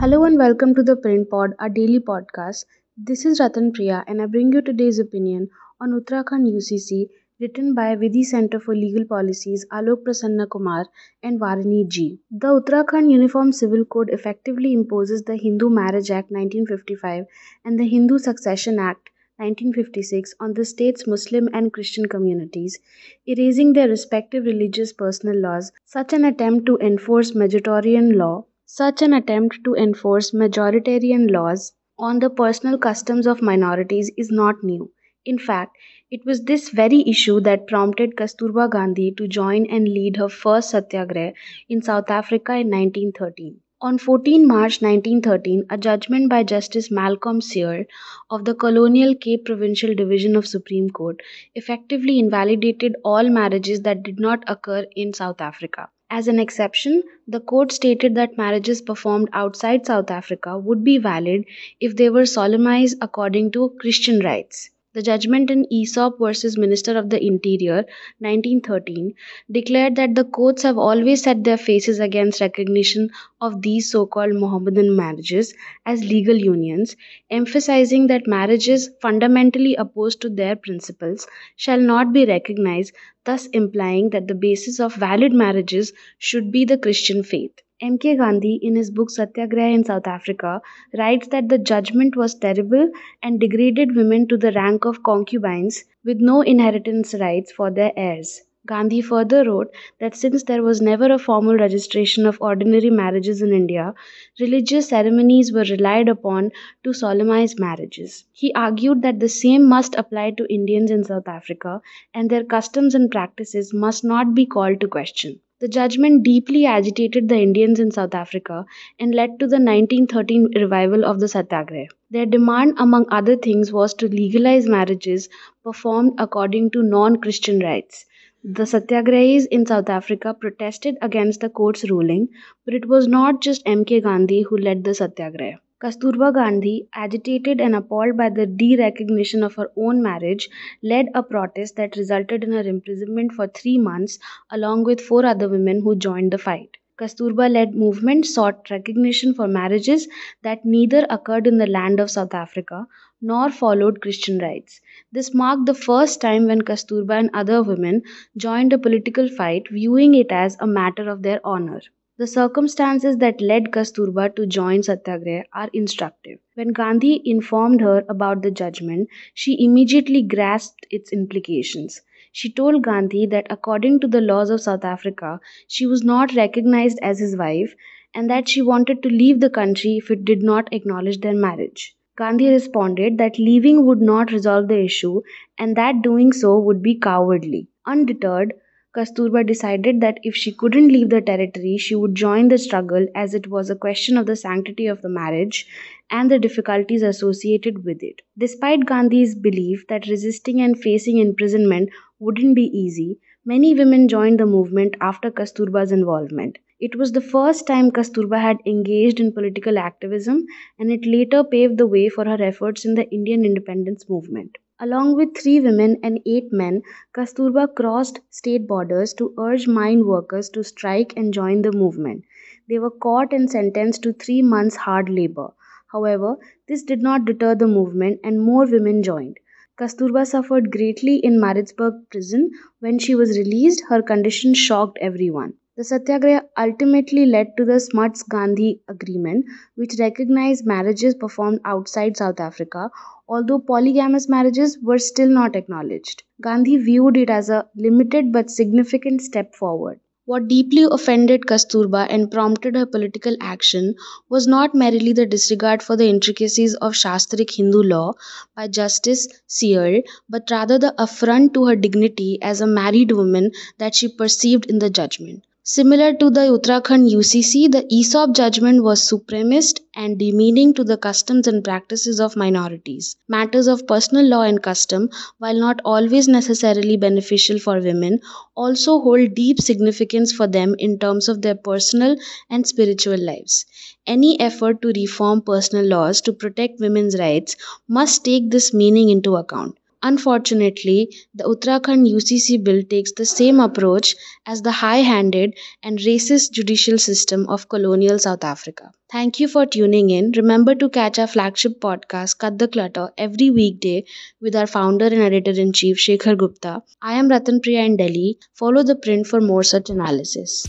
Hello and welcome to the Print Pod, our daily podcast. This is Ratan Priya and I bring you today's opinion on Uttarakhand UCC written by Vidhi Center for Legal Policies Alok Prasanna Kumar and Varini G. The Uttarakhand Uniform Civil Code effectively imposes the Hindu Marriage Act 1955 and the Hindu Succession Act 1956 on the state's Muslim and Christian communities, erasing their respective religious personal laws. Such an attempt to enforce majoritarian law such an attempt to enforce majoritarian laws on the personal customs of minorities is not new. In fact, it was this very issue that prompted Kasturba Gandhi to join and lead her first satyagraha in South Africa in 1913. On 14 March 1913, a judgment by Justice Malcolm Searle of the Colonial Cape Provincial Division of Supreme Court effectively invalidated all marriages that did not occur in South Africa. As an exception, the court stated that marriages performed outside South Africa would be valid if they were solemnized according to Christian rites. The judgment in Esop versus Minister of the Interior 1913 declared that the courts have always set their faces against recognition of these so-called Mohammedan marriages as legal unions, emphasizing that marriages fundamentally opposed to their principles shall not be recognized, thus implying that the basis of valid marriages should be the Christian faith. M.K. Gandhi, in his book Satyagraha in South Africa, writes that the judgment was terrible and degraded women to the rank of concubines with no inheritance rights for their heirs. Gandhi further wrote that since there was never a formal registration of ordinary marriages in India, religious ceremonies were relied upon to solemnize marriages. He argued that the same must apply to Indians in South Africa and their customs and practices must not be called to question. The judgment deeply agitated the Indians in South Africa and led to the 1913 revival of the Satyagraha. Their demand, among other things, was to legalize marriages performed according to non Christian rites. The Satyagrahis in South Africa protested against the court's ruling, but it was not just M.K. Gandhi who led the Satyagraha. Kasturba Gandhi, agitated and appalled by the de-recognition of her own marriage, led a protest that resulted in her imprisonment for three months along with four other women who joined the fight. Kasturba-led movement sought recognition for marriages that neither occurred in the land of South Africa nor followed Christian rites. This marked the first time when Kasturba and other women joined a political fight, viewing it as a matter of their honor. The circumstances that led Kasturba to join Satyagraha are instructive. When Gandhi informed her about the judgment, she immediately grasped its implications. She told Gandhi that according to the laws of South Africa, she was not recognized as his wife and that she wanted to leave the country if it did not acknowledge their marriage. Gandhi responded that leaving would not resolve the issue and that doing so would be cowardly. Undeterred, Kasturba decided that if she couldn't leave the territory, she would join the struggle as it was a question of the sanctity of the marriage and the difficulties associated with it. Despite Gandhi's belief that resisting and facing imprisonment wouldn't be easy, many women joined the movement after Kasturba's involvement. It was the first time Kasturba had engaged in political activism and it later paved the way for her efforts in the Indian independence movement. Along with three women and eight men, Kasturba crossed state borders to urge mine workers to strike and join the movement. They were caught and sentenced to three months' hard labor. However, this did not deter the movement and more women joined. Kasturba suffered greatly in Maritzburg prison. When she was released, her condition shocked everyone. The Satyagraha ultimately led to the Smuts Gandhi Agreement, which recognized marriages performed outside South Africa, although polygamous marriages were still not acknowledged. Gandhi viewed it as a limited but significant step forward. What deeply offended Kasturba and prompted her political action was not merely the disregard for the intricacies of Shastric Hindu law by Justice Searle, but rather the affront to her dignity as a married woman that she perceived in the judgment. Similar to the Uttarakhand UCC, the Esop judgment was supremacist and demeaning to the customs and practices of minorities. Matters of personal law and custom, while not always necessarily beneficial for women, also hold deep significance for them in terms of their personal and spiritual lives. Any effort to reform personal laws to protect women's rights must take this meaning into account. Unfortunately, the Uttarakhand UCC bill takes the same approach as the high handed and racist judicial system of colonial South Africa. Thank you for tuning in. Remember to catch our flagship podcast, Cut the Clutter, every weekday with our founder and editor in chief, Shekhar Gupta. I am Ratan Priya in Delhi. Follow the print for more such analysis.